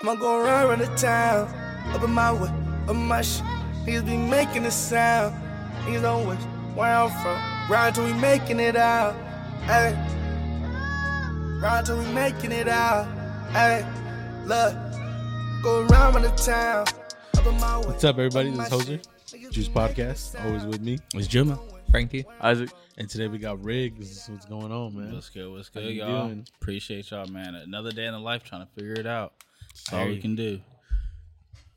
I'ma go run around the town, up in my way, up my shit. Niggas be making a sound. Niggas don't wish where I'm from. Ride till we making it out. Hey. Ride till we making it out. Hey. Look. Go around around the town. Up in my way. What's up, everybody? This is up in my Hoser. Juice Podcast. Always with me. It's Juma. Frankie. Isaac. And today we got Wriggz. What's going on, man? What's good? What's good, you y'all? doing? Appreciate y'all, man. Another day in the life trying to figure it out. That's all Hey. we can do.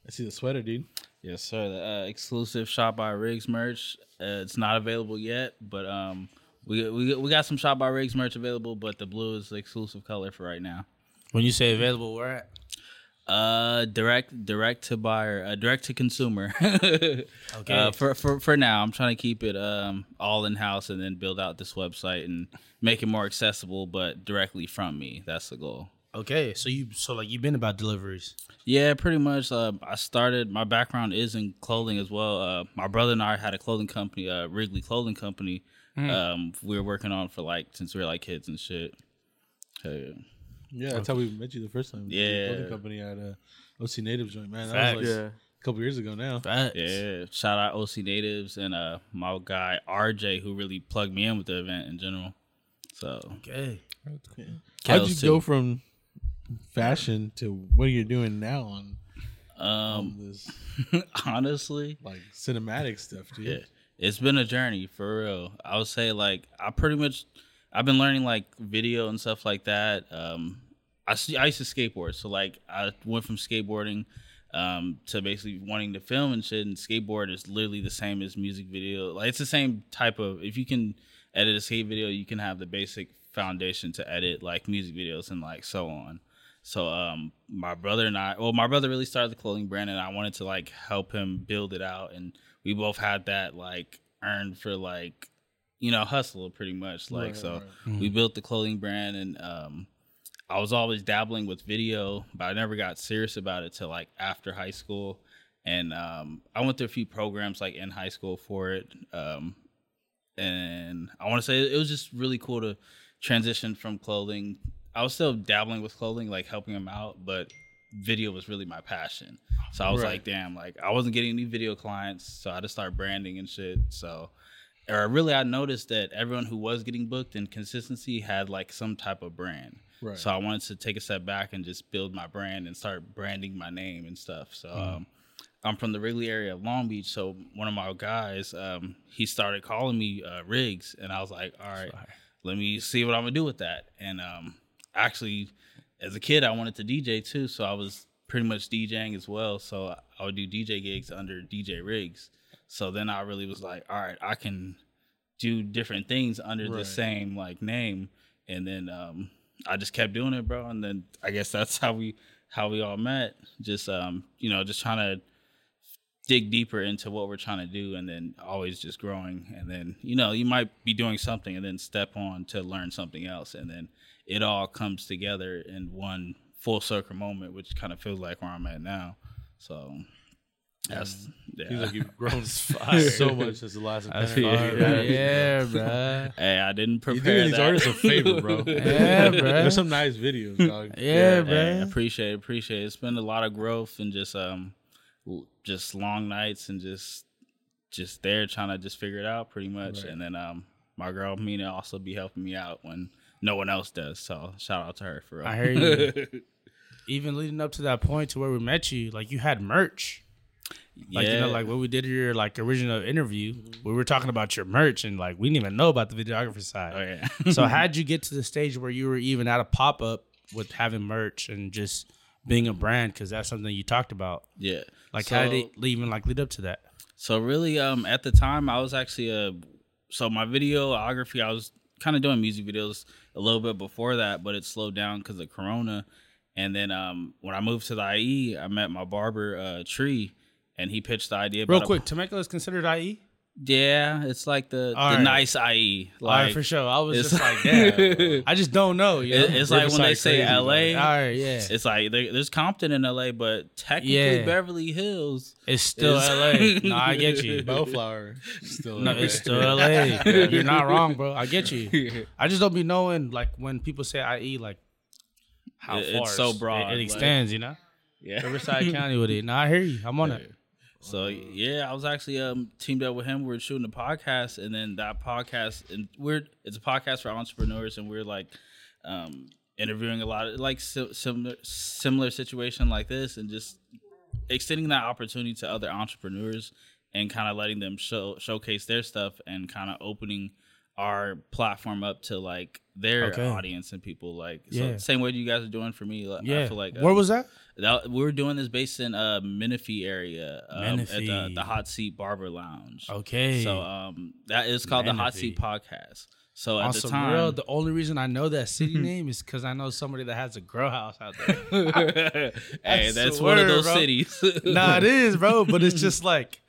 I see the sweater, dude. Yes, sir. The uh, exclusive Shot by Wriggz merch. Uh, it's not available yet, but um, we we we got some Shot by Wriggz merch available. But the blue is the exclusive color for right now. When you say available, where at? Uh, direct direct to buyer, uh, direct to consumer. Okay. Uh, for for for now, I'm trying to keep it um all in house and then build out this website and make it more accessible, but directly from me. That's the goal. Okay. So you so like you've been about deliveries. Yeah, pretty much. Uh, I started. My background is in clothing as well. Uh, my brother and I had a clothing company, uh, Wrigley Clothing Company. Um, we were working on for like since we were like kids and shit. Hell yeah. Yeah, that's how we met you the first time. Yeah. The clothing company at uh, OC Natives joint, man. That Facts. was like Yeah. a couple years ago now. Facts. Yeah, shout out OC Natives and uh my guy RJ who really plugged me in with the event in general. So Okay. How'd you too. go from fashion to what you're doing now on um this honestly, like cinematic stuff, dude? Yeah, it's been a journey for real. I would say like I pretty much I've been learning like video and stuff like that. Um, I see I used to skateboard, so like I went from skateboarding um, to basically wanting to film and shit. And skateboard is literally the same as music video. Like it's the same type of. If you can edit a skate video, you can have the basic foundation to edit like music videos and like so on. So um my brother and I well my brother really started the clothing brand and I wanted to like help him build it out and we both had that like earned for like you know hustle pretty much like Right, so right. we built the clothing brand and um I was always dabbling with video but I never got serious about it till like after high school and um I went through a few programs like in high school for it um and I want to say it was just really cool to transition from clothing. I was still dabbling with clothing, like helping them out, but video was really my passion. So I was Right. like, damn, like I wasn't getting any video clients, so I had to start branding and shit. So, or really, I noticed that everyone who was getting booked in consistency had like some type of brand. Right. So I wanted to take a step back and just build my brand and start branding my name and stuff. So um, I'm from the Wrigley area of Long Beach. So one of my guys, um, he started calling me uh, Wriggz, and I was like, all right, let me see what I'm gonna do with that. And um, actually, as a kid, I wanted to DJ too, so I was pretty much DJing as well. So I would do DJ gigs under DJ Wriggz. So then I really was like, all right, I can do different things under Right. the same like name. And then um, I just kept doing it, bro. And then I guess that's how we how we all met. Just um, you know, just trying to dig deeper into what we're trying to do and then always just growing and then you know you might be doing something and then step on to learn something else and then it all comes together in one full circle moment which kind of feels like where i'm at now so that's yeah. Seems like you've grown so much since the last time. That's fire, bro. Yeah, bro. hey i didn't You're prepare doing these that. artists a favor, bro. Yeah, bro. There's some nice videos, dog. Yeah, Hey, bro. appreciate it, appreciate it. It's been a lot of growth and just um just long nights and just just there trying to just figure it out pretty much. Right. And then um my girl Mina also be helping me out when no one else does. So shout out to her for real. I hear you. Even leading up to that point to where we met you, like you had merch. Like you know, like when we did your like original interview, we were talking about your merch and like we didn't even know about the videography side. oh yeah. so how'd you get to the stage where you were even at a pop up with having merch and just being a brand? Because that's something you talked about. yeah. Like So- how did it even like lead up to that? So really, um, at the time, I was actually a so my videography. I was kind of doing music videos a little bit before that, but it slowed down because of Corona. And then um, when I moved to the IE, I met my barber uh, Tree, and he pitched the idea. Real about a- quick, Temecula is considered IE. Yeah, it's like the, All the right. nice IE. All right, Like for sure. I was just like, yeah, I just don't know. You know? it- it's like when they say crazy, LA. dog. All right, yeah. It's like there, there's Compton in LA, but technically Yeah. Beverly Hills. It's still It's- LA. No, I get you. Bellflower. Still No, LA. it's still LA. You're not wrong, bro. I get you. I just don't be knowing like when people say IE, like how It- far it's so broad, it, it like- extends. You know, Yeah. Riverside County with it. Nah, I hear you. I'm on it. So yeah, I was actually um teamed up with him. We are shooting a podcast, and then that podcast, and we're it's a podcast for entrepreneurs, and we're like um interviewing a lot of like si- similar similar situation like this, and just extending that opportunity to other entrepreneurs and kind of letting them show showcase their stuff and kind of opening our platform up to like their Okay. audience and people like so Yeah. same way you guys are doing for me like, Yeah. I feel like Where um, was that? That, we were doing this based in uh Menifee area um, at the, the Hot Seat Barber Lounge. Okay. So um that is called the Hot Seat Podcast. So at the time, real, the only reason I know that city name is because I know somebody that has a grow house out there. hey, that's one of swear, those bro. cities. nah, it is, bro. But it's just like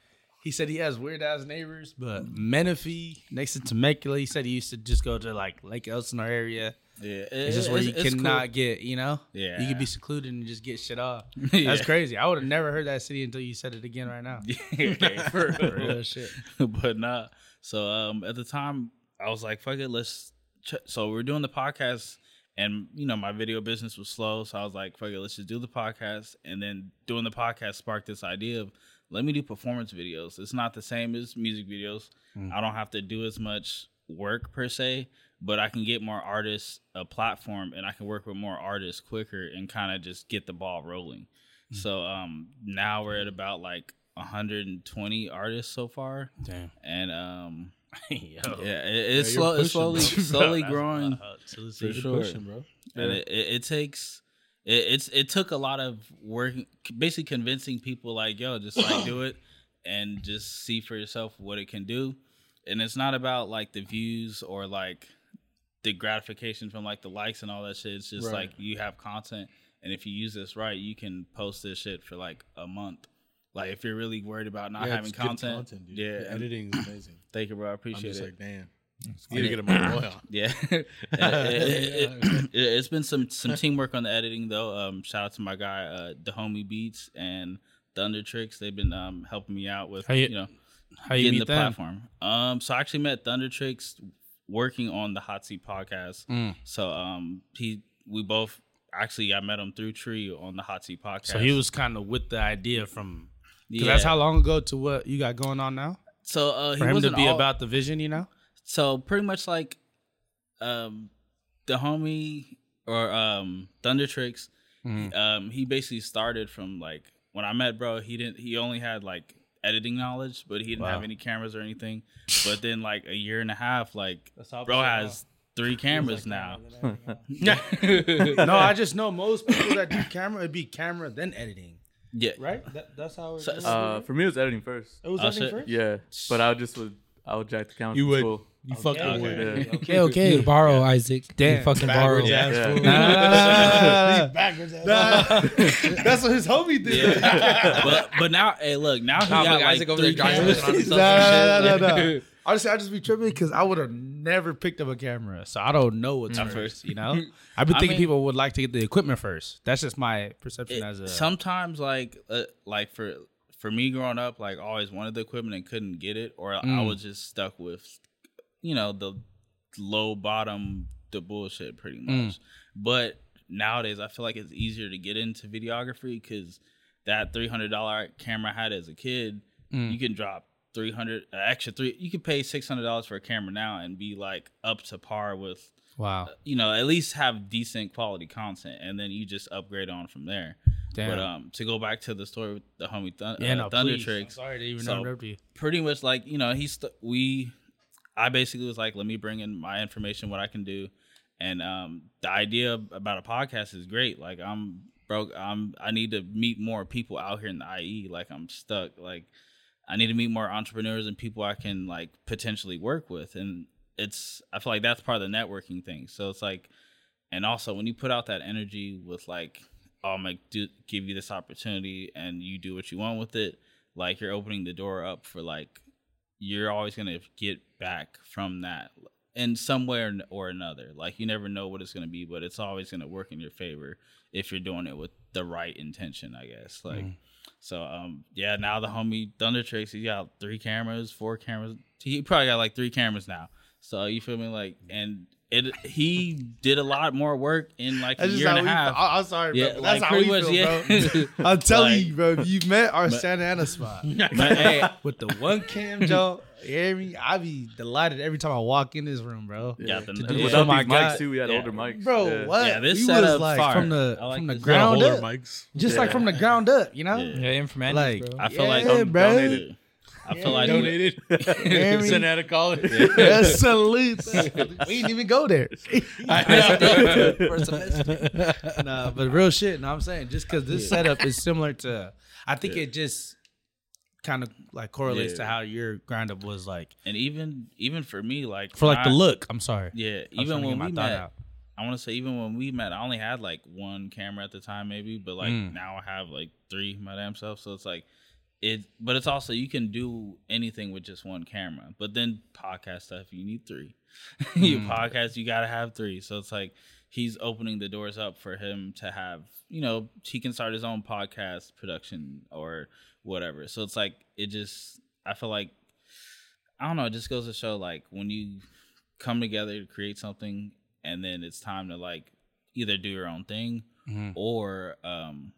he said he has weird ass neighbors, but Menifee next to Temecula, he said he used to just go to like Lake Elsinore area. Yeah, It's just where you it's cannot cool. get, you know, yeah, you Yeah. could be secluded and just get shit off. Yeah. That's crazy. I would have never heard that city until you said it again right now. For real. Real shit. but nah. So um, at the time, I was like, "Fuck it, let's." Ch-. So we're doing the podcast, and you know, my video business was slow, so I was like, "Fuck it, let's just do the podcast." And then doing the podcast sparked this idea of let me do performance videos. It's not the same as music videos. I don't have to do as much work per se, but I can get more artists a platform, and I can work with more artists quicker and kind of just get the ball rolling. So um, now we're at about like 120 artists so far, Damn. and um, Yo. yeah, it, it's Yeah, slow, you're it's slowly, slowly growing, wild. Salute to for sure. Pushing, bro. and it, it, it takes. It, it's it took a lot of work, basically convincing people like, yo, just like do it, and just see for yourself what it can do. And it's not about like the views or like the gratification from like the likes and all that shit. It's just Right. like you have content, and if you use this right, you can post this shit for like a month. Like if you're really worried about not Yeah, having it's good content, dude. yeah, The editing is amazing. thank you, bro. I I'm appreciate just it. like, damn. You gotta get him on oil. Yeah, it, it, it, has been some some teamwork on the editing though. Um, shout out to my guy, uh, the homie Beats and Thunder Tricks. They've been um helping me out with How you- you know How you getting meet the them? platform. Um, so I actually met Thunder Tricks working on the Hot Seat podcast. Mm. So um, he we both actually I met him through Tree on the Hot Seat podcast. So he was kind of with the idea from. Because yeah. that's how long ago to what you got going on now? So uh, For he him to be all- about the vision, you know? so pretty much like um the homie or um thunder tricks Mhm. um he basically started from like when i met bro he didn't he only had like editing knowledge but he didn't have any cameras or anything but then like a year and a half like That's how bro has three cameras now no, I just know most people that do camera, it'd be camera, then editing. yeah Right? That, that's how it So- Uh, for me, it was editing first. it was I'll editing say- first? Yeah, but I would just would I would jack the camera. You would. School. You fucking Okay. would. Yeah. Okay, okay. would borrow Isaac. Damn, You fucking borrow. Ass Yeah. Nah, nah, nah, nah, nah, nah. Backwards ass. That's what his homie did. yeah but but now hey look now he Nah, got like Isaac over there driving on his Nah, nah, nah, nah, nah. Honestly, I just be tripping because I would have never picked up a camera, so I don't know what's At first. first. You know, I've been I thinking mean- people would like to get the equipment first. That's just my perception It- as a. sometimes like uh, like for for me growing up like always wanted the equipment and couldn't get it or I Mm. was just stuck with you know the low bottom the bullshit pretty Mm. much but nowadays I feel like it's easier to get into videography because that $300 camera I had as a kid Mm. you can drop 300 uh, extra three you could pay $600 for a camera now and be like up to par with wow, you know at least have decent quality content and then you just upgrade on from there damn. but um, to go back to the story with the homie Thun- yeah, uh, no, Thunder please. Tricks, I'm sorry to even So- interrupt you. pretty much like you know he's st- we, I basically was like, let me bring in my information, what I can do, and um, the idea about a podcast is great. Like I'm broke, I'm I need to meet more people out here in the IE. Like I'm stuck. Like I need to meet more entrepreneurs and people I can like potentially work with, and it's I feel like that's part of the networking thing. So it's like, and also when you put out that energy with like, oh, I'm gonna do, give you this opportunity, and you do what you want with it, like you're opening the door up for like you're always gonna get back from that in some way or, or another. Like you never know what it's gonna be, but it's always gonna work in your favor if you're doing it with the right intention, I guess. Like so um yeah, now the homie Thunder Tricks, he got three cameras, four cameras. He probably got like three cameras now. So you feel me, like, and it he did a lot more work in like a That's just year and a we. half. I, am sorry, yeah, bro. but like That's how we much, feel, yeah. bro. I'm telling Like, you, bro. if You met our but- Santa Ana spot. But hey, with the one cam, Joe. You hear me? I be delighted every time I walk in this room, bro. Yeah, the- To Yeah. do Without. Oh my these mics too, we had Yeah. older mics. bro, Yeah. what? Yeah, this we setup was like fire. from the like from the ground Holder up, mics. just like from the ground up, you know? Yeah. Yeah, in from Like, bro. I feel like I'm bro. donated. I feel like Donated. hear me? Sent out of college. Yeah, salute. we didn't even go there. For a semester. nah, but real shit. No, I'm saying just because this setup is similar to, I think it just kind of like correlates to Yeah. how your grind up was like and even even for me, like for like when the I- look. I'm sorry. Yeah, I was even trying to when get we thought met, out. I want to say even when we met, I only had like one camera at the time, maybe, but like Mm. now I have like three my damn self. So it's like it, but it's also you can do anything with just one camera. But then podcast stuff, you need three. you Mm. podcast, you gotta have three. So it's like he's opening the doors up for him to have, you know, he can start his own podcast production or whatever. So it's like it just, I feel like I don't know. It just goes to show like when you come together to create something, and then it's time to like either do your own thing Mhm. or um,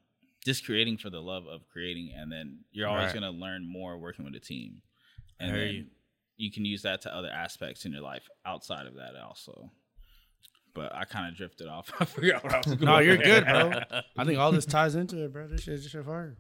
just creating for the love of creating, and then you're always Right. gonna learn more working with a team, and then you. you can use that to other aspects in your life outside of that also. But I kind of drifted off. I forgot what I was going. No, you're good, bro. I think all this ties into it, bro. This shit just fire.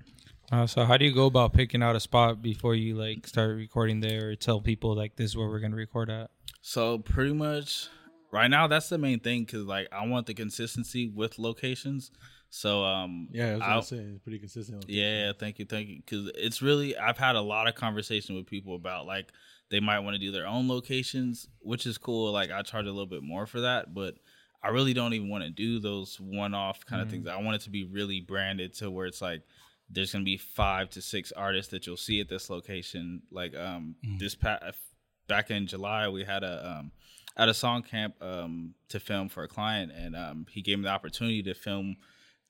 Uh, so how do you go about picking out a spot before you like start recording there or tell people like this is where we're gonna record at? So pretty much right now that's the main thing because like I want the consistency with locations. So um Yeah, I was I'll- say it's pretty consistent. Yeah, thank you, thank you. Because it's really I've had a lot of conversation with people about like they might want to do their own locations, which is cool. Like I charge a little bit more for that, but I really don't even want to do those one-off kind of things. I want it to be really branded to where it's like there's gonna be five to six artists that you'll see at this location. Like um this past back in July we had a um at a song camp um to film for a client and um he gave me the opportunity to film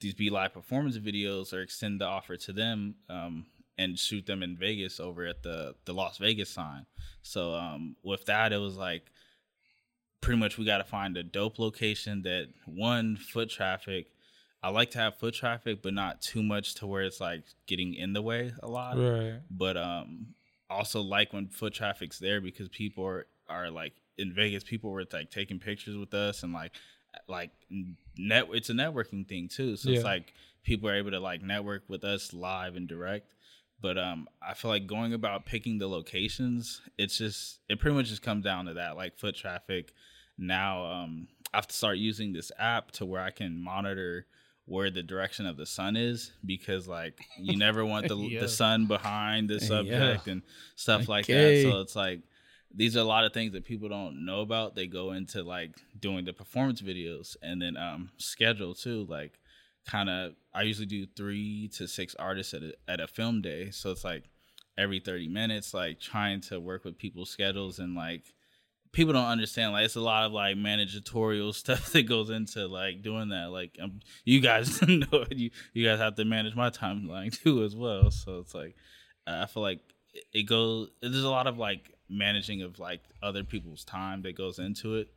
these be live performance videos or extend the offer to them um, and shoot them in Vegas over at the the Las Vegas sign. So um, with that, it was like pretty much we got to find a dope location that one foot traffic. I like to have foot traffic, but not too much to where it's like getting in the way a lot Right. but um also like when foot traffic's there because people are, are like in Vegas people were like taking pictures with us and like like net it's a networking thing too so Yeah. it's like people are able to like network with us live and direct but um I feel like going about picking the locations it's just it pretty much just comes down to that like foot traffic now um I have to start using this app to where I can monitor where the direction of the sun is because like you never want the Yeah. the sun behind the subject and stuff like Okay. that. So it's like these are a lot of things that people don't know about. They go into like doing the performance videos and then um schedule too. Like kind of I usually do three to six artists at a, at a film day. So it's like every 30 minutes, like trying to work with people's schedules and like people don't understand like it's a lot of like managerial stuff that goes into like doing that like um, you guys know you you guys have to manage my timeline too as well so it's like uh, i feel like it- it goes there's a lot of like managing of like other people's time that goes into it.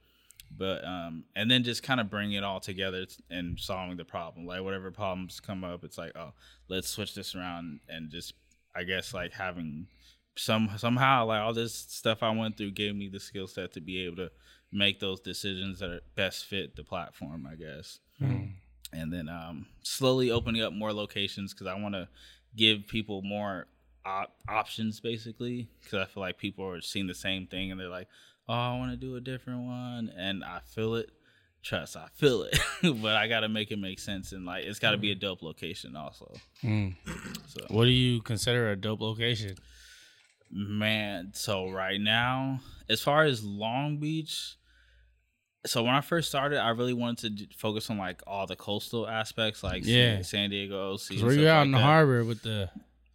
But um and then just kind of bring it all together and solving the problem. Like whatever problems come up it's like oh let's switch this around and just i guess like having some somehow like all this stuff I went through gave me the skill set to be able to make those decisions that are best fit the platform, I guess. And then um, slowly opening up more locations because I want to give people more op- options, basically. Because I feel like people are seeing the same thing and they're like, "Oh, I want to do a different one," and I feel it. Trust, I feel it, but I got to make it make sense and like it's got to be a mm. dope location also. Mm. So What do you consider a dope location? Man, so right now, as far as Long Beach, so when I first started, I really wanted to d- focus on like all the coastal aspects, like San- Yeah. San Diego, OC. Where you out like in the that. harbor with the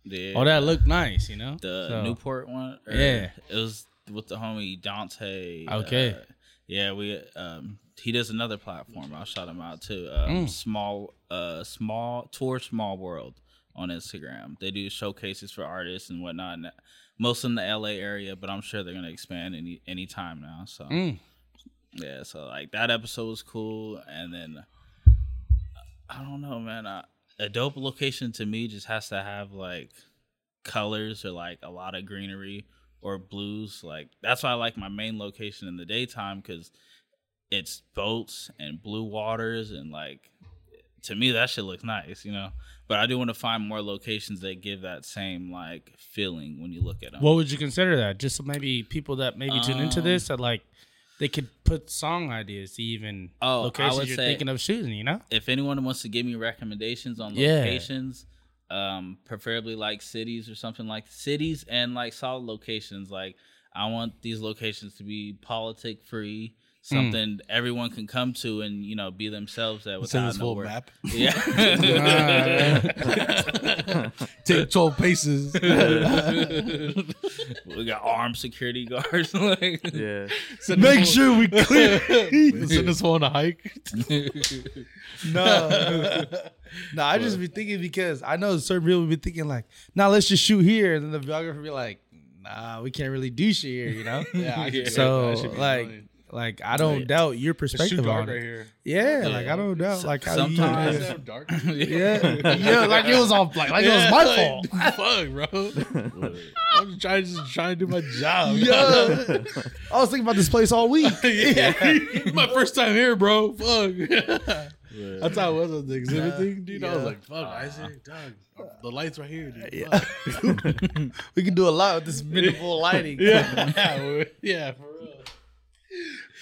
The, oh that looked nice, you know. the So, Newport one. Yeah. it was with the homie Dante. Okay. uh, yeah, we um he does another platform. I'll shout him out too. Um, Mm. Small uh small tour small world on Instagram. They do showcases for artists and whatnot. And most in the LA area, but I'm sure they're gonna expand any any time now. So Mm. yeah, so like that episode was cool, and then I don't know, man. I, a dope location to me just has to have like colors or like a lot of greenery or blues. Like that's why I like my main location in the daytime because it's boats and blue waters and like to me that shit looks nice, you know. But I do want to find more locations that give that same like feeling when you look at them. What would you consider that? Just maybe people that maybe tune into Um, this that like they could put song ideas to even Oh, locations you're thinking of shooting. You know? if anyone wants to give me recommendations on Yeah. locations, um, preferably like cities or something like cities and like solid locations. Like I want these locations to be politic free, Hmm. something everyone can come to and you know be themselves at Send without this full nowhere. map. Yeah. Take 12 paces. we got armed security guards. like, Yeah. Make sure we clear. Send us on a hike. No, no, I just be thinking because I know certain people be thinking like, "Nah, let's just shoot here," and then the videographer be like, "Nah, we can't really do shit here," you know. Yeah, I should- So that like, annoying. Like I don't Right. doubt your It's perspective too dark on it. right here. Yeah, like I don't doubt like how you. sometimes- Is so dark? Yeah, yeah, like it was all like like it was my fault. Fuck, bro. I'm just trying, just trying to do my job. Yeah, I was thinking about this place all week. yeah. my first time here, bro. Fuck. That's how it was on the exhibit thing, dude. I was like, fuck, Isaac, dog. The lights right here, dude. Yeah. We can do a lot with this minimal lighting. yeah. Yeah, yeah, for real.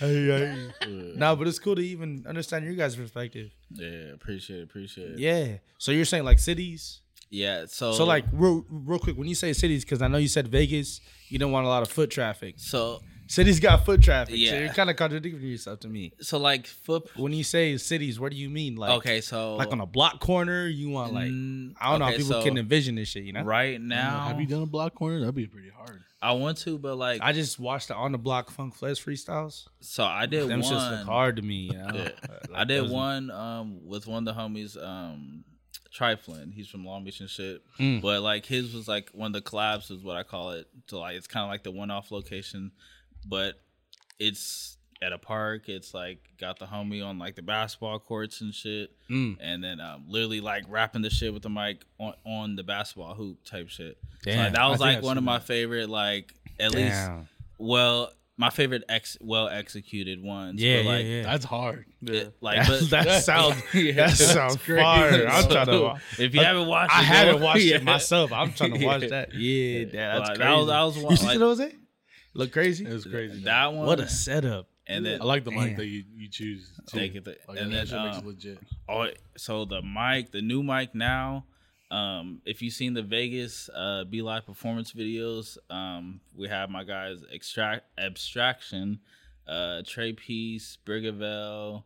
No, but it's cool to even understand your guys' perspective. yeah, appreciate it, appreciate it. Yeah. So you're saying like cities? Yeah, so So like real, real quick, when you say cities, because I know you said Vegas, you don't want a lot of foot traffic. so Cities got foot traffic. So Yeah. you're kind of contradicting yourself to me. so like foot. When you say cities, what do you mean? Like okay, so like on a block corner, you want like Mm, I don't know okay, how people so can envision this shit. You know, right now. Have you done a block corner? That'd be pretty hard. I want to, but like I just watched the on the block Funk Flex freestyles. so I did Them one. shits look hard to me. You know? Yeah. Like, I did one um with one of the homies um Triflin. He's from Long Beach and shit. Mm. But like his was like one of the collabs is what I call it. So like it's kind of like the one off location, but it's at a park. It's like got the homie on like the basketball courts and shit, Mm. and then um, literally like rapping the shit with the mic on, on the basketball hoop type shit. so like, that was think like one of my that. favorite like at least well my favorite ex well executed ones. Yeah, but, yeah, like, yeah. That's hard. it- like That, but that sounds Yeah. that sounds fire. I'm trying to. if you haven't watched, I it, haven't watched yeah. it myself. I'm trying to watch Yeah. that. Yeah, that, that's Like, crazy. that was- that was one- You see like- those? Eh? Look crazy. It was crazy. That one. What a setup. and then I like the mic that you, you choose. too. Take it, Like, and that then shit makes um, legit. oh, so the mic, the new mic now. Um, if you've seen the Vegas uh, Be Live performance videos, um, we have my guys extract abstraction, uh, Trey Peace, Brigavel,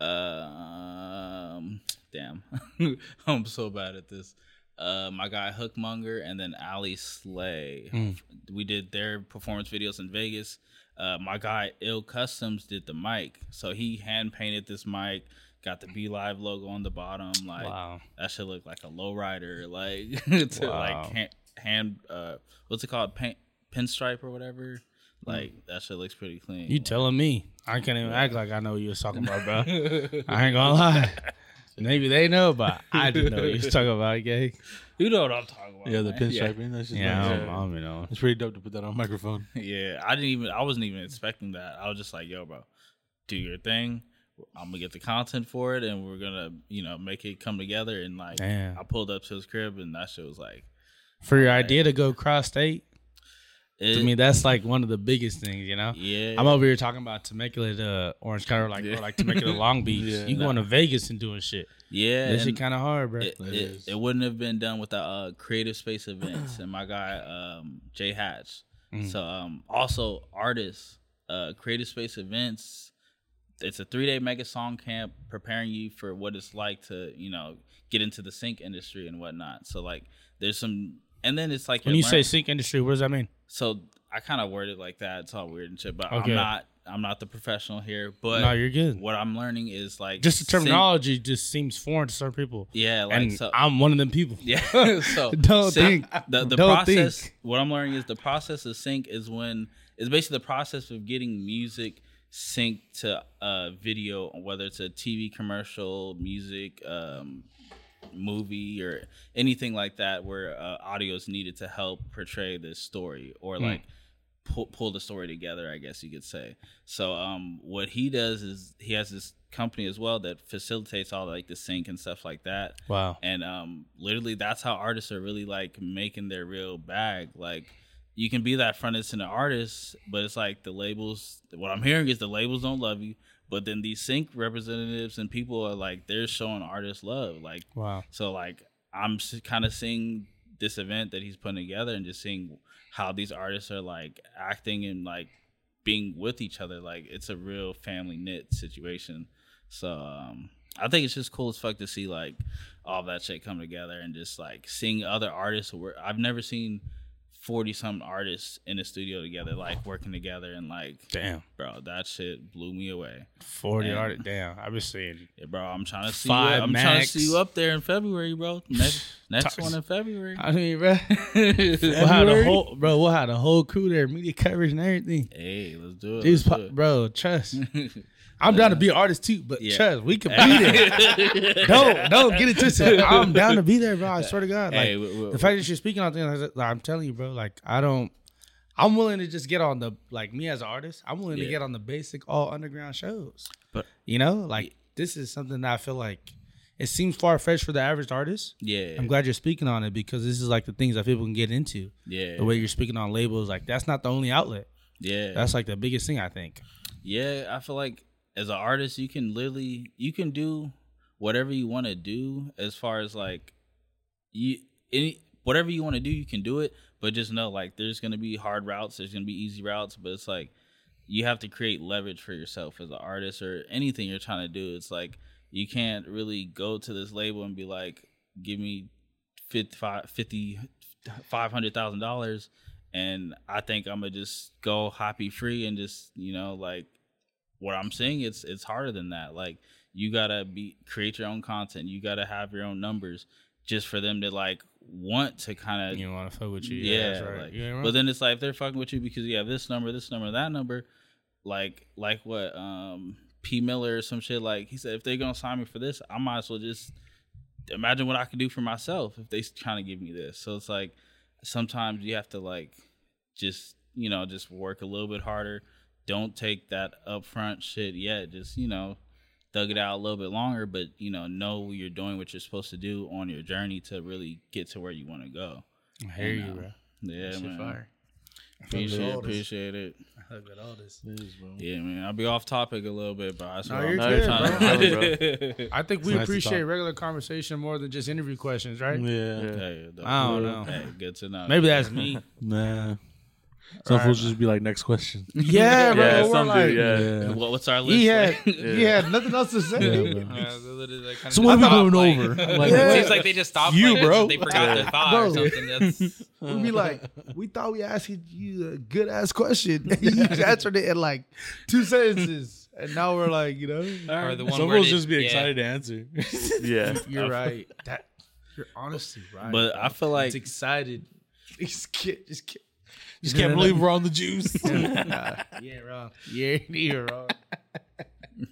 um, damn, I'm so bad at this. Uh, my guy Hookmonger and then Ali Slay. We did their performance videos in Vegas. Uh, my guy Ill Customs did the mic, so he hand painted this mic. Got the Be Live logo on the bottom. Like Wow. that should look like a lowrider, like to Wow. like hand, hand uh, what's it called, Paint, pinstripe or whatever. Like that shit looks pretty clean. You telling me? I can't even act like I know what you was talking about, bro. I ain't gonna lie. Maybe they know, but I didn't know what you was talking about, gay. You know what I'm talking about. Yeah, the man. pinstriping. That's just Yeah, I nice. don't, I don't know. It's pretty dope to put that on microphone. Yeah, I didn't even. I wasn't even expecting that. I was just like, "Yo, bro, do your thing. I'm gonna get the content for it, and we're gonna, you know, make it come together." And like, Damn. I pulled up to his crib, and that shit was like, For your idea to go cross state, it, to me, that's like one of the biggest things, you know? yeah, I'm over here talking about Temecula to Orange County, or like, or like Temecula to Long Beach. Yeah. you going to Vegas and doing shit. yeah. That shit kind of hard, bro. it, It it, is. it wouldn't have been done without uh, creative space events and my guy um, Jay Hatch. Mm. So um, also artists, uh, creative space events. It's a three day mega song camp preparing you for what it's like to you know get into the sync industry and whatnot. So like there's some, and then it's like when you're you say learn- sync industry, what does that mean? So I kind of worded it like that. It's all weird and shit, but Okay. I'm not I'm not the professional here, but No, you're good. What I'm learning is like Just the terminology just seems foreign to certain people. Yeah, like so. I'm one of them people. yeah, so Don't think. the the Don't process. think. What I'm learning is the process of sync is when it's basically the process of getting music synced to a video, whether it's a TV commercial, music, um, movie, or anything like that, where uh, audio is needed to help portray this story or like pull, pull the story together. I guess you could say. So, um, what he does is he has this company as well that facilitates all like the sync and stuff like that Wow. and um literally that's how artists are really like making their real bag like you can be that front end artist but it's like the labels what i'm hearing is the labels don't love you but then these sync representatives and people are like they're showing artists love like Wow. so like i'm kind of seeing this event that he's putting together and just seeing how these artists are like acting and like being with each other like it's a real family knit situation so um I think it's just cool as fuck to see like all that shit come together and just like seeing other artists where I've never seen forty some artists in a studio together, like working together and like Damn. bro, that shit blew me away. Forty Damn. artists. Damn. I've been seeing. Yeah, bro, I'm trying to see Five you, I'm trying to see you up there in February, bro. Next next one in February. I mean, bro, we'll have the whole bro. We'll have the whole crew there, media coverage and everything. Hey, let's do it. These, po- do it. bro, trust. I'm down to be an artist too, but Yeah. trust, we can be there. don't don't get it twisted. I'm down to be there, bro. I swear to God. Like, Hey, we- we- the fact that you're speaking on things, like I'm telling you, bro. Like I don't. I'm willing to just get on the like me as an artist. I'm willing to get on the basic all underground shows. But- you know, like this is something that I feel like it seems far fetched for the average artist. yeah, I'm glad you're speaking on it because this is like the things that people can get into. yeah, The way you're speaking on labels, like that's not the only outlet. yeah. That's like the biggest thing I think. Yeah, I feel like as an artist, you can literally you can do whatever you want to do as far as like you any whatever you want to do, you can do it. But just know like there's gonna be hard routes, there's gonna be easy routes, but it's like you have to create leverage for yourself as an artist or anything you're trying to do. It's like you can't really go to this label and be like, give me 55 50 $500,000 and I think I'm gonna just go happy free and just you know like what I'm saying it's it's harder than that. Like you gotta be create your own content. You gotta have your own numbers just for them to like want to kind of You want to fuck with you? yeah. that's right. like- You but then it's like if they're fucking with you because you have this number, this number, that number, like like what um P Miller or some shit. Like he said, if they're gonna sign me for this, I might as well just imagine what I could do for myself if they trying to give me this. So it's like sometimes you have to like just you know just work a little bit harder. Don't take that upfront shit yet. Just you know thug it out a little bit longer, but you know know you're doing what you're supposed to do on your journey to really get to where you want to go. I hear you, know. bro. Yeah, Shit man. fire. Appreciate, all appreciate it. I fuck with all this. Yeah, man. I'll be off topic a little bit, but I No, swear you're I'm good, trying bro. I think we nice appreciate regular conversation more than just interview questions, right? Yeah. Hey, I don't know. Hey, good to know. Maybe that's me. Nah. Some fools just be like, next question. yeah, bro. Yeah, we're some like, do. Yeah. What, what's our list? He had, like? he had nothing else to say. Yeah. Yeah, they're literally, like, kinda So what just are we going like- over? Like, Yeah. It seems like they just stopped. You, like, bro. They forgot their thought or something. That's We'd be like, we thought we asked you a good ass question. you answered it in like two sentences. And now we're like, you know, or the one Some where fools just be yeah. excited to answer. Yeah. you're right. That you're honestly right. But I feel like it's excited. Just kid, just kid. Just can't believe we're on the juice. Yeah, wrong. Yeah, you're wrong.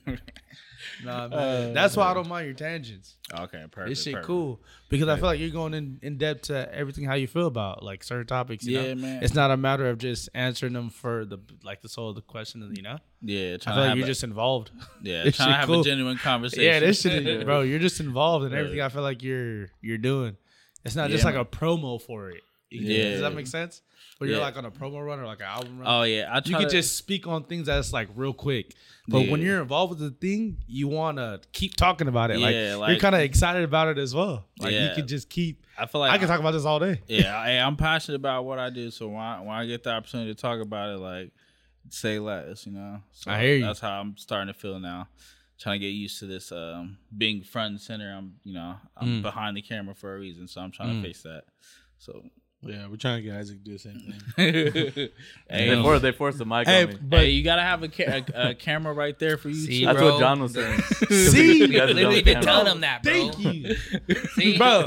nah, man. Oh, That's why I don't mind your tangents. okay, perfect. This shit perfect. cool because I feel like you're going in, in depth to everything how you feel about like certain topics. You Yeah, know? man. It's not a matter of just answering them for the like the soul of the question. You know, Yeah, I feel to like have you're a, just involved. yeah, this trying to have cool. a genuine conversation. Yeah, this shit, bro. You're just involved in Yeah. everything. I feel like you're you're doing. It's not Yeah, just like man. a promo for it. Yeah. does that make sense? Where you're Yeah. like on a promo run or like an album run. Oh yeah, I you can to, just speak on things that's like real quick. But when you're involved with the thing, you want to keep talking about it. Like, Yeah, you're kind of excited about it as well. Like you can just keep. I feel like I can talk about this all day. yeah, I, I'm passionate about what I do. So when I, when I get the opportunity to talk about it, like say less, you know. So I hear you. That's how I'm starting to feel now. Trying to get used to this um, being front and center. I'm you know I'm Mm. behind the camera for a reason, so I'm trying to face that. So Yeah, we're trying to get Isaac to do the same thing. hey, They um, forced, they forced the mic Hey, on me. but hey, you gotta have a, ca- a, a camera right there for you. See, too. That's bro. what John was saying. See? You guys Literally been camera. telling him that, bro. Thank you, See, bro.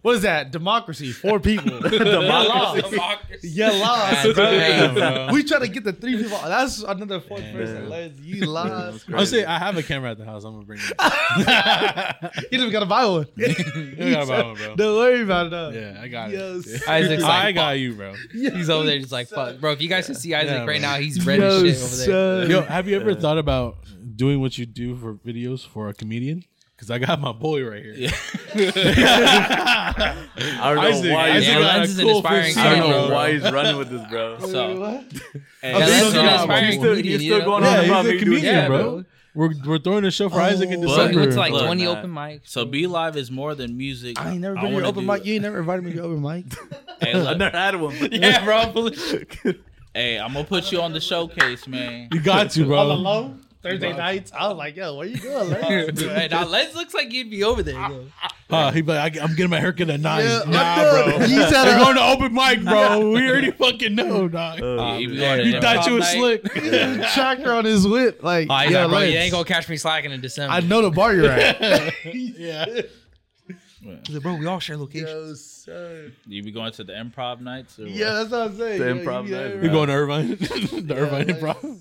what is that? Democracy. Four people. Democracy. You lost, That's bro. crazy. bro. We try to get the three people. That's another fourth person. Let's you lost. I'll say I have a camera at the house. I'm gonna bring it. You just gotta buy one. You gotta buy one, bro. Don't worry about it. Though. Yeah, I got Yo, it. Son. Isaac's I like, got you, bro. he's over there just like, fuck, bro. If you guys can see Isaac Yeah, right bro. now, he's red as shit over there. Yo, have you ever thought about doing what you do for videos for a comedian? Because I got my boy right here. I don't know Isaac, why. Isaac Yeah, got Lens a is an cool inspiring I don't know bro. why he's running with this, bro. So, Yeah, Lens this is is an not- inspiring he's still, comedian, he's you still know? going Yeah, on he's about a me doing comedian, Yeah, that, bro. We're, we're throwing a show for Isaac in Oh. Bro, he December. went to like Look, 20 man. open mics. so Be Live is more than music. I ain't never I been to your wanna open do- mic. You ain't never invited me to open mic. Hey, I look, never had one. But Yeah, bro. hey, I'm gonna put you on the showcase, man. you got to, All bro. Alone. Thursday nights. I was like, yo, where you going? Lance? Hey, now Lens looks like you'd be over there. Though. Uh, he be like, I, I'm getting my haircut at nine. Yeah, nah, bro. He said We're it. going to open mic, bro. We already fucking know, dog. Uh, You Yeah, you thought you was night? slick. Tractor on his whip. Like, Oh, he's yo, like, bro, you ain't gonna catch me slacking in December. I know the bar you're at. yeah. He's like, bro, we all share location. Yo, son. You be going to the improv nights? Or what? Yeah, that's what I'm saying. The Yo, improv you night, there, We bro. going to Irvine. the Irvine like- Improv.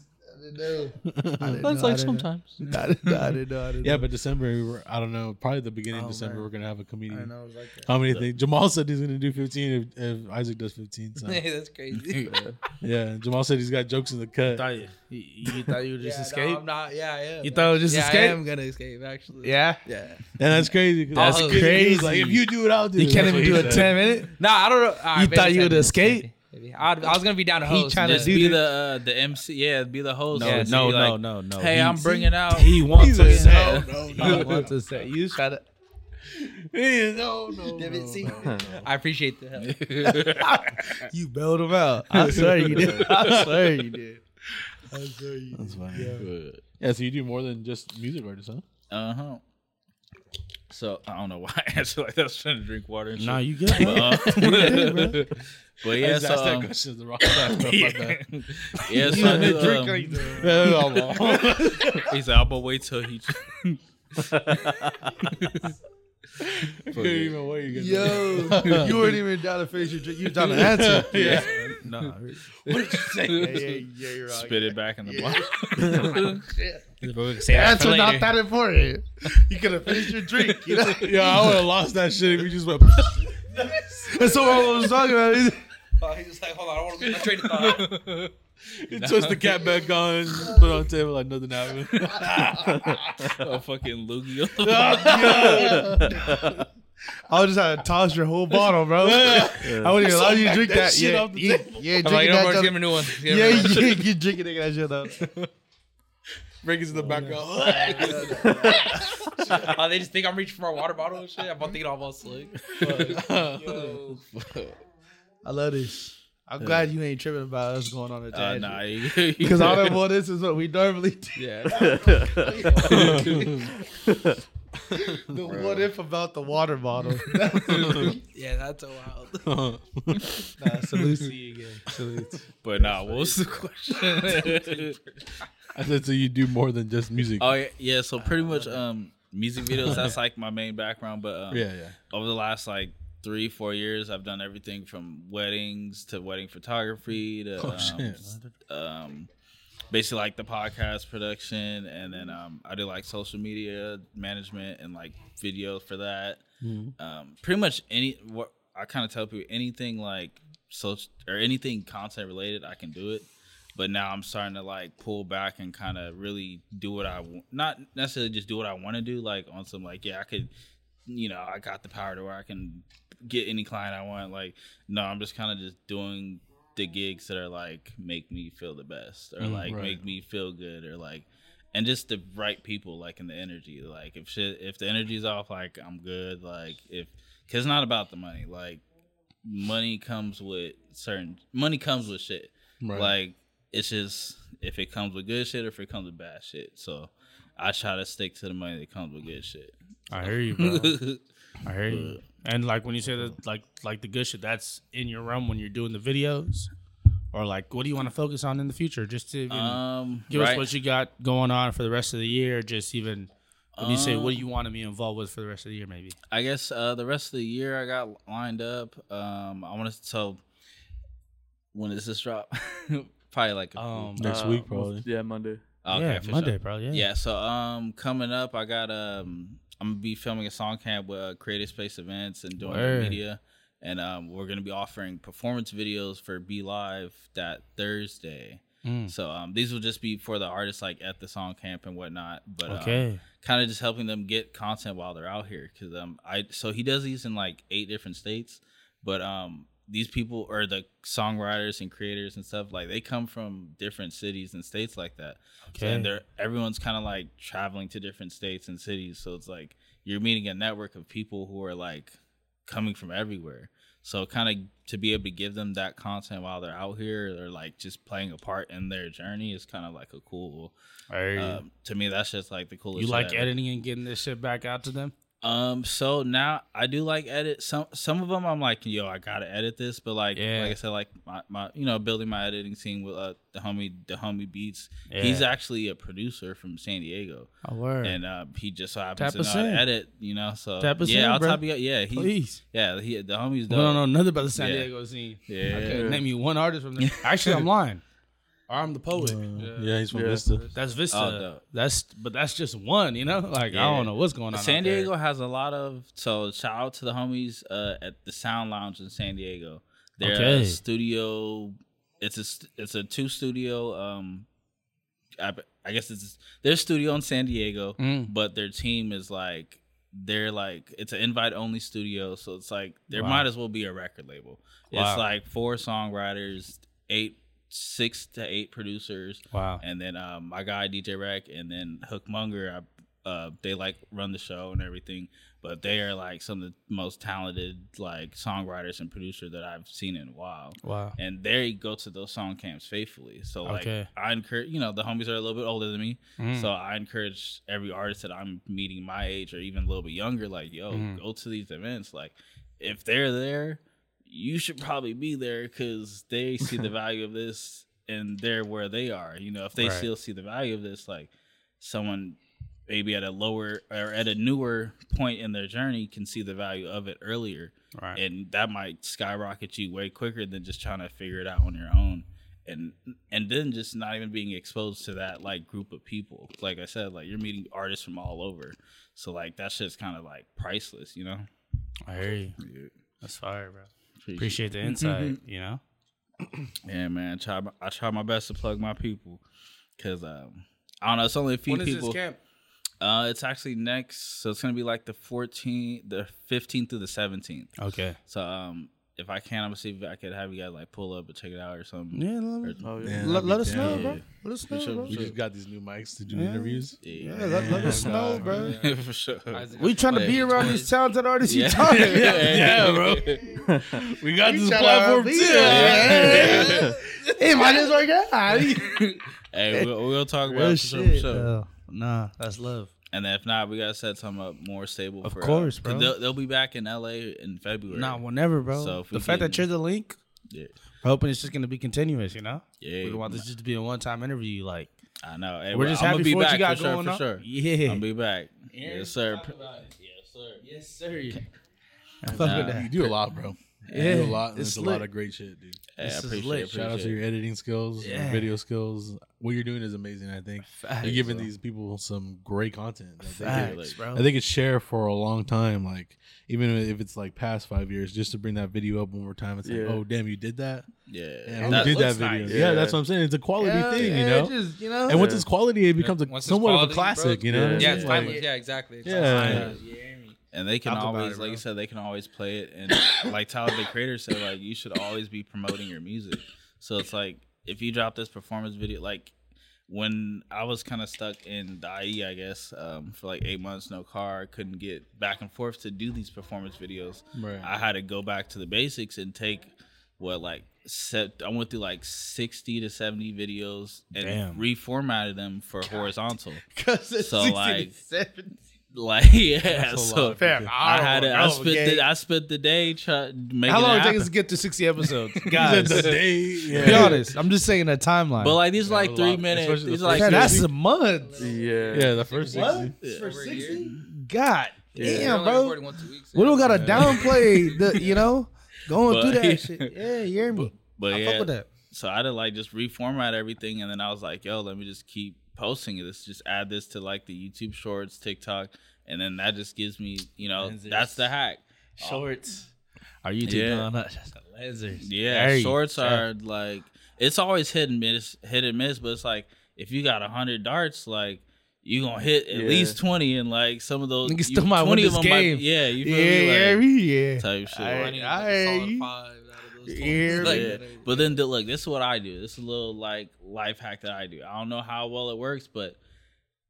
I didn't know. I didn't Lens know, I like didn't know. sometimes. I didn't know. I didn't know. I didn't Yeah, know. but December, we were, I don't know, probably the beginning Oh, of December, man. we're going to have a I comedian. know it was like that. How many things? Jamal said he's going to do 15 if, if Isaac does 15. So. Hey, that's crazy. yeah, Jamal said he's got jokes in the cut. Thought you, you, you thought you would just Yeah, escape? No, I'm not. Yeah, I am. You thought it was just yeah, escape? I am gonna escape. Actually. yeah. Yeah. And that's crazy. 'cause That's he was- crazy. Like, if you do it, I'll do You it. can't That's even what do he a said. 10 minute? No, I don't know. All right, You maybe thought 10 you would minutes, escape? maybe, maybe. I'd, I was gonna be down to He host. tryna but- Just do be the- the uh, the MC. Yeah, be the host. No, Yeah, no, be no, like, no, no. Hey, He- I'm bringing out. He wants to said, say. no, He wants to say. You try to. No, no, Damn no, see? I appreciate the help. You bailed him out. I swear you did. I swear you did. I swear you did. That's did. funny. Yeah, so you do more than just music artists, huh? Uh huh. So I don't know why I answer like that. I was trying to drink water and shit. Nah, you good. But, uh, but I yeah, just so asked that um, question the wrong time. bro. Yeah, so I do, um, Yeah, he's like, I'm gonna wait till he. I couldn't even wait. You guys- Yo, you weren't even down to finish your drink. You were down to answer. Yeah. No. What did you say? Yeah, yeah, yeah, you're right. Spit it back in the bottle. Say that Answer for not that important. You could have finished your drink. You know. Yeah, I would have lost that shit if you just went. That's what I was talking about. Oh, he's just like, hold on, I want to trade of thought. You twist the cat back on, put it on the table like nothing happened. a oh, fucking loogie. Oh, I would just have to toss your whole bottle, bro. I wouldn't even allow you to drink that that. shit Yeah, off the yeah, table. yeah, I'm like, drinking you know, that. just give him a new one. Give Yeah, a new one. yeah, you drinking that shit up. Bring it to the background. Oh, they just think I'm reaching for a water bottle and shit. I'm thinking all about slick. Yo. I love this. I'm glad you ain't tripping about us going on a Uh, tangent. nah, you- Because all that this is what we normally do. Yeah. The what if about the water bottle? yeah, that's a wild. nah, salute to you again. Salute. But nah, what was the question? I said, so you do more than just music. oh yeah, yeah. So pretty much, um, music videos. That's like my main background. But um, yeah, yeah. over the last like three, four years, I've done everything from weddings to wedding photography to Oh, um, um, basically like the podcast production, and then um, I do like social media management and like video for that. Mm-hmm. Um, pretty much any what I kind of tell people anything like social or anything content related, I can do it. But now I'm starting to like pull back and kind of really do what I want. Not necessarily just do what I want to do. Like on some like yeah, I could, you know, I got the power to where I can get any client I want. Like no, I'm just kind of just doing the gigs that are like make me feel the best or Mm, like right. make me feel good or like and just the right people like in the energy like if shit if the energy's off like i'm good like if because it's not about the money like money comes with certain money comes with shit Right. like it's just if it comes with good shit or if it comes with bad shit so i try to stick to the money that comes with good shit I hear you, bro. I hear you. And like when you say that, like like the good shit, that's in your realm when you're doing the videos, or like what do you want to focus on in the future? Just to even Um, give us what you got going on for the rest of the year. Just even when you say Um, what do you want to be involved with for the rest of the year, maybe. I guess uh, the rest of the year I got lined up. Um, I want to so when does this drop? Probably like a Um, Next Uh, week, probably. Yeah, Monday. Okay, yeah, for Monday, sure. bro. Yeah. Yeah, so um, coming up, I got um, I'm gonna be filming a song camp with uh, Creative Space Events and doing Word. the media, and um, we're gonna be offering performance videos for Be Live that Thursday. Mm. So um, these will just be for the artists like at the song camp and whatnot. But um, Okay. kind of just helping them get content while they're out here because um I so he does these in like eight different states, but um these people or the songwriters and creators and stuff like they come from different cities and states like that. So, and they're everyone's kind of like traveling to different states and cities, so it's like you're meeting a network of people who are like coming from everywhere. So kind of to be able to give them that content while they're out here or like just playing a part in their journey is kind of like a cool. Um, to me, that's just like the coolest. you like ever. editing and getting this shit back out to them? Um, so now I do like edit some some of them. I'm like, yo, I gotta edit this, but like, Yeah. like I said, like my, my you know building my editing scene with uh, the homie the homie beats. Yeah. He's actually a producer from San Diego, Oh, word. and uh, he just so happens Tap to know how to edit. You know, so Tap yeah, in, I'll bro. tap you. up. Yeah, he, Please. yeah, he the homie's We don't know nothing about the San Yeah. Diego scene. Yeah, I could name you one artist from there. Actually, I'm lying. Or I'm the poet. Yeah, he's from Yeah. Vista. That's Vista. Oh, dope. that's but that's just one. You know, like I don't know what's going on. San out there. Diego has a lot of so shout out to the homies uh, at the Sound Lounge in San Diego. They're Okay. a studio. It's a it's a two studio. Um, I, I guess it's their studio in San Diego, Mm. but their team is like they're like it's an invite only studio, so it's like there Wow. might as well be a record label. Wow. It's like four songwriters, eight six to eight producers, Wow. and then um, my guy DJ Rec, and then Hook Munger. I, uh, they like run the show and everything, but they are like some of the most talented like songwriters and producers that I've seen in a while. Wow. And they go to those song camps faithfully. So like Okay. I encourage, you know, the homies are a little bit older than me, Mm. so I encourage every artist that I'm meeting my age or even a little bit younger, like yo, Mm. go to these events. Like if they're there, you should probably be there because they see the value of this and they're where they are. You know, if they Right. still see the value of this, like someone maybe at a lower or at a newer point in their journey can see the value of it earlier, Right. and that might skyrocket you way quicker than just trying to figure it out on your own. And and then just not even being exposed to that like group of people. Like I said, like you're meeting artists from all over, so like that shit's kind of like priceless, you know. I hear you. That's fire, bro. Appreciate Appreciate the insight. You know. Yeah, man. Try my- I try my best to plug my people because um, I don't know. It's only a few When is people. this camp? Uh, it's actually next, so it's gonna be like the 14th, the 15th through the 17th. Okay. So um, if I can, I'm gonna see if I could have you guys like pull up and check it out or something. Yeah. Let, Oh yeah. Yeah, let, let us know, bro. Let us know, sure, bro. We just got these new mics to do Yeah. interviews. Yeah, Yeah, let, let us know, bro. for sure. We trying to be around these talented artists. You Yeah. talking? Yeah, bro. We got this tryna platform be too. there. Hey, my name's right guy. hey, we'll, we'll talk about it for sure, for shit. sure. Nah, that's love. And then if not, we gotta set something up more stable. Of for, course, uh, 'cause bro. They'll, they'll be back in LA in February. Nah, whenever, bro. So if the fact can- that you're the link, yeah, we're hoping it's just gonna be continuous. You know. yeah. We don't want this just to be a one time interview. Like I know. Hey, we're well, just I'm happy gonna be for what back you got for sure, going for on. sure. Yeah. I'll be back. Yes, sir. Yes, sir. I fuck Nah. with You do a lot, bro. You Yeah, do a lot. It's it's a lot of great shit, dude. Hey, I This is appreciate lit. it. Shout out to your editing skills, your video skills. What you're doing is amazing. I think you're giving these people some great content. That they can, Facts, bro. I think it's share for a long time. Like even if it's like past five years, just to bring that video up one more time and say, Yeah. "Oh, damn, you did that! Yeah, Damn, That- who did that video? nice. Yeah. Yeah. that's what I'm saying. It's a quality Yeah, thing, you know. just, you know. and once it's quality, it becomes a, somewhat quality, of a classic, bro, you know. Yeah, it's timeless. Yeah, exactly. It's Yeah. And they can Talk always, it, like bro. you said, they can always play it. And like Tyler the Creator said, like you should always be promoting your music. So it's like if you drop this performance video, like when I was kind of stuck in the IE, I guess, um, for like eight months, no car, couldn't get back and forth to do these performance videos. Right. I had to go back to the basics and take what like set. I went through like sixty to seventy videos and Damn. reformatted them for horizontal. Because it's So, 60 like- to 70. Like yeah, That's a so lot. Fam, I had it. I spent know, the. I spent the day trying making How long it it take happen. us to get to sixty episodes, He guys? the day. Yeah. Be honest. I'm just saying a timeline. But like these are like three minutes. especially These the like yeah, that's a month. Yeah. Yeah, the first What? sixty. For Over a sixty? God Yeah. Damn, bro. recording once a week, so We don't gotta downplay the, you know, going But- through that shit. Yeah, you hear me? but I yeah, fuck with that. so I had to like just reformat everything, and then I was like, yo, let me just keep posting this. Just add this to like the YouTube Shorts, TikTok, and then that just gives me, you know, Lenses. that's the hack. Oh. Shorts. Are you Yeah. doing that? Lasers. Yeah, Hey, shorts yeah. are like it's always hit and miss, hit and miss. But it's like if you got hundred darts, like you gonna hit at Yeah. least twenty, and like some of those, you- still might win this might- game. yeah, you feel Yeah, me? yeah, Like, me, yeah. type shit. I- I need I like a hear solid you. five out of those Yeah. 20. Like, yeah. But then, the- look, this is what I do. This is a little like life hack that I do. I don't know how well it works, but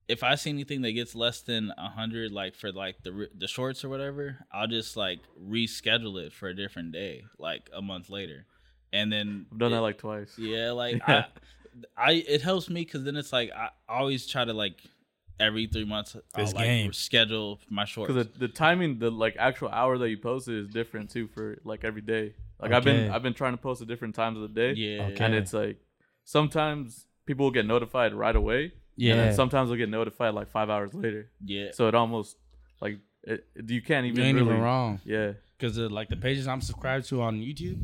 if I see anything that gets less than hundred, like for like the the shorts or whatever, I'll just like reschedule it for a different day, like a month later, and then I've done it- that like twice. yeah, like Yeah. I, I it helps me because then it's like I always try to like every three months I'll, This like, game. schedule my shorts. Because the, the timing, the like actual hour that you post is different too for like every day. Like I've been Okay. I've been trying to post at different times of the day. yeah, Okay. And it's like sometimes people will get notified right away. And Yeah. then sometimes they'll get notified like five hours later. yeah. So it almost like it, you can't even You even ain't really. even wrong. Yeah. Because like the pages I'm subscribed to on YouTube,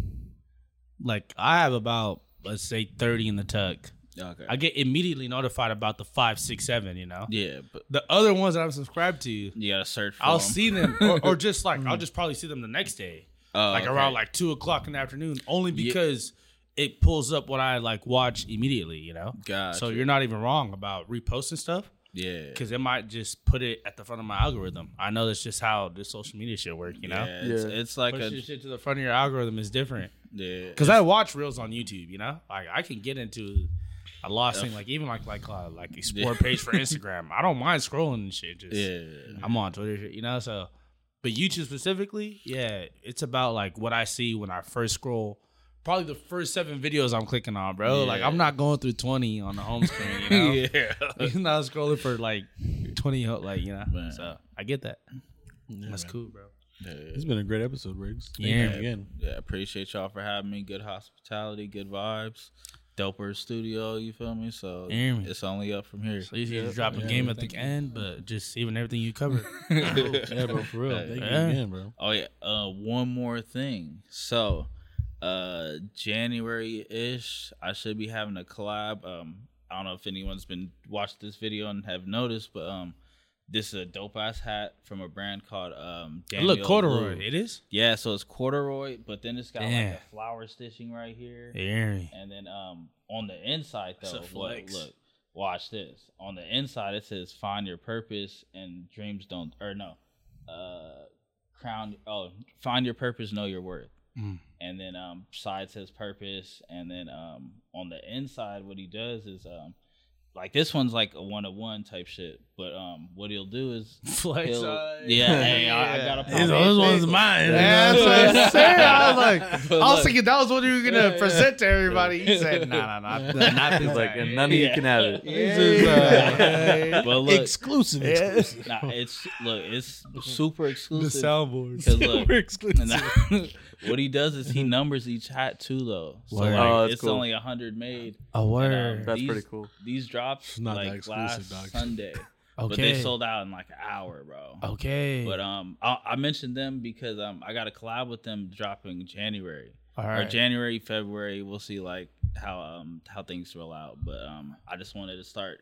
like I have about let's say thirty in the tuck. Okay. I get immediately notified about the five, six, seven. You know, yeah, but the other ones that I'm subscribed to, you gotta search. For I'll 'em. see them, or, or just like I'll mm. just probably see them the next day, Oh, like okay. around like two o'clock in the afternoon, only Yeah. because it pulls up what I like watch immediately. You know, Gotcha. so you're not even wrong about reposting stuff. yeah, because it might just put it at the front of my algorithm. I know that's just how this social media shit work, you know. yeah, it's, Yeah. it's like Push a your shit to the front of your algorithm is different. yeah. Because I watch reels on YouTube, you know, like I can get into a lost thing, like even like like uh, like explore Yeah. page for Instagram. I don't mind scrolling and shit. Just yeah, I'm on Twitter, you know. So, but YouTube specifically, yeah, it's about like what I see when I first scroll. Probably the first seven videos I'm clicking on, bro. Like I'm not going through 20 on the home screen, you know. yeah. You're not scrolling for like 20, ho- like, you know. Man. So I get that. That's cool, bro. It's been a great episode, Wriggz. Thank Yeah. you again. Yeah, appreciate y'all for having me. Good hospitality, good vibes. Doper studio, you feel me? So Hear me. it's only up from here. So easy to drop a game at the end, but just even everything you covered. Yeah, bro, for real. Thank you Yeah. again, bro. Oh yeah, uh, one more thing. So, uh, January ish, I should be having a collab. Um, I don't know if anyone's been watched this video and have noticed, but um, this is a dope ass hat from a brand called um. Daniel Look, corduroy. Wu. It is? Yeah, so it's corduroy, but then it's got Yeah. like a flower stitching right here. Me. And then um on the inside though, look, look, watch this. On the inside it says find your purpose and dreams don't or no. Uh crown oh find your purpose, know your worth. Mm. And then um side says purpose and then um on the inside what he does is um like this one's like a one to one type shit, but um, what he'll do is Flex. he'll, uh, yeah, hey, I, I got a This pop this it. one's mine. Yeah, that's what I said. I was like, But I was thinking that was what you were gonna Yeah, present to everybody. He said, "Nah, nah, nah, not He's this like, and none of you can have it. This is, uh, But look, exclusive. Yeah. exclusive. nah, it's look, it's super the exclusive. soundboards. 'Cause look, We're exclusive. And that- what he does is he numbers each hat too, though. So like, Oh, it's cool. only a hundred made. A And, um, That's these, pretty cool. These drops It's not that like exclusive, last dog. Sunday, okay. but they sold out in like an hour, bro. Okay. But um, I, I mentioned them because um, I got a collab with them dropping January All or. January, February. We'll see like how um how things roll out. But um, I just wanted to start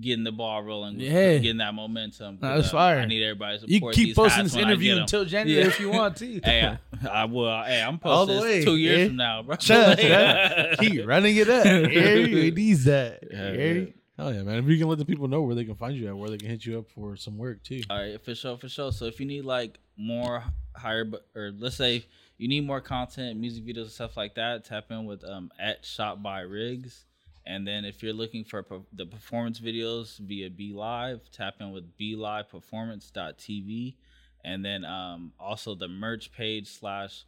getting the ball rolling, Yeah. getting that momentum. 'cause, Nah, that's um, fire. I need everybody's support. you keep these posting this interview until January Yeah. if you want to. Hey, I, I will. Hey, I'm All the posting way, this two years yeah. from now, bro. Shut up, Keep running it up. Harry needs that. Yeah, Harry. Hell yeah, man. If you can let the people know where they can find you at, where they can hit you up for some work too. All right, for sure, for sure. So if you need like more higher, or let's say you need more content, music videos, and stuff like that, tap in with um at Shot by Wriggz. And then if you're looking for the performance videos via Be Live, tap in with BeLivePerformance.tv. And then um also the merch page slash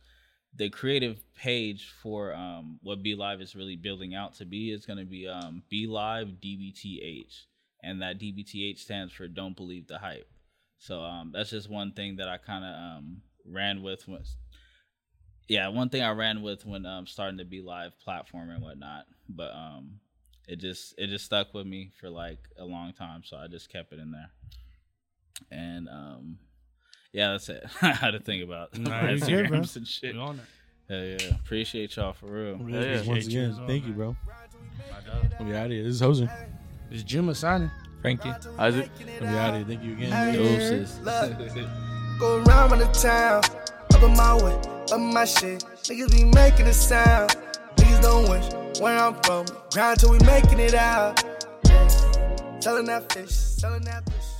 the creative page for um what Be Live is really building out to be is going to be um Be Live DBTH and that DBTH stands for Don't Believe the Hype. So um, that's just one thing that I kind of um, ran with. When, yeah, one thing I ran with when um, starting to be live platform and whatnot. But um, it just it just stuck with me for like a long time, so I just kept it in there. And um, yeah, that's it. I had to think about Nah, you good. Instagrams and shit. We on it. Hell yeah, appreciate y'all for real. Really Yeah, yeah. Once again, as well, thank you, bro. My dog. We out of here. This is Hosen. Is Juma signing? Frankie. Isaac. We out of here. Thank you again. Hey, Deuces. look, go around in the town, up in my way, up my shit. Niggas be making a sound. Wish where I'm from. Grind till we making it out. Selling that fish, selling that fish.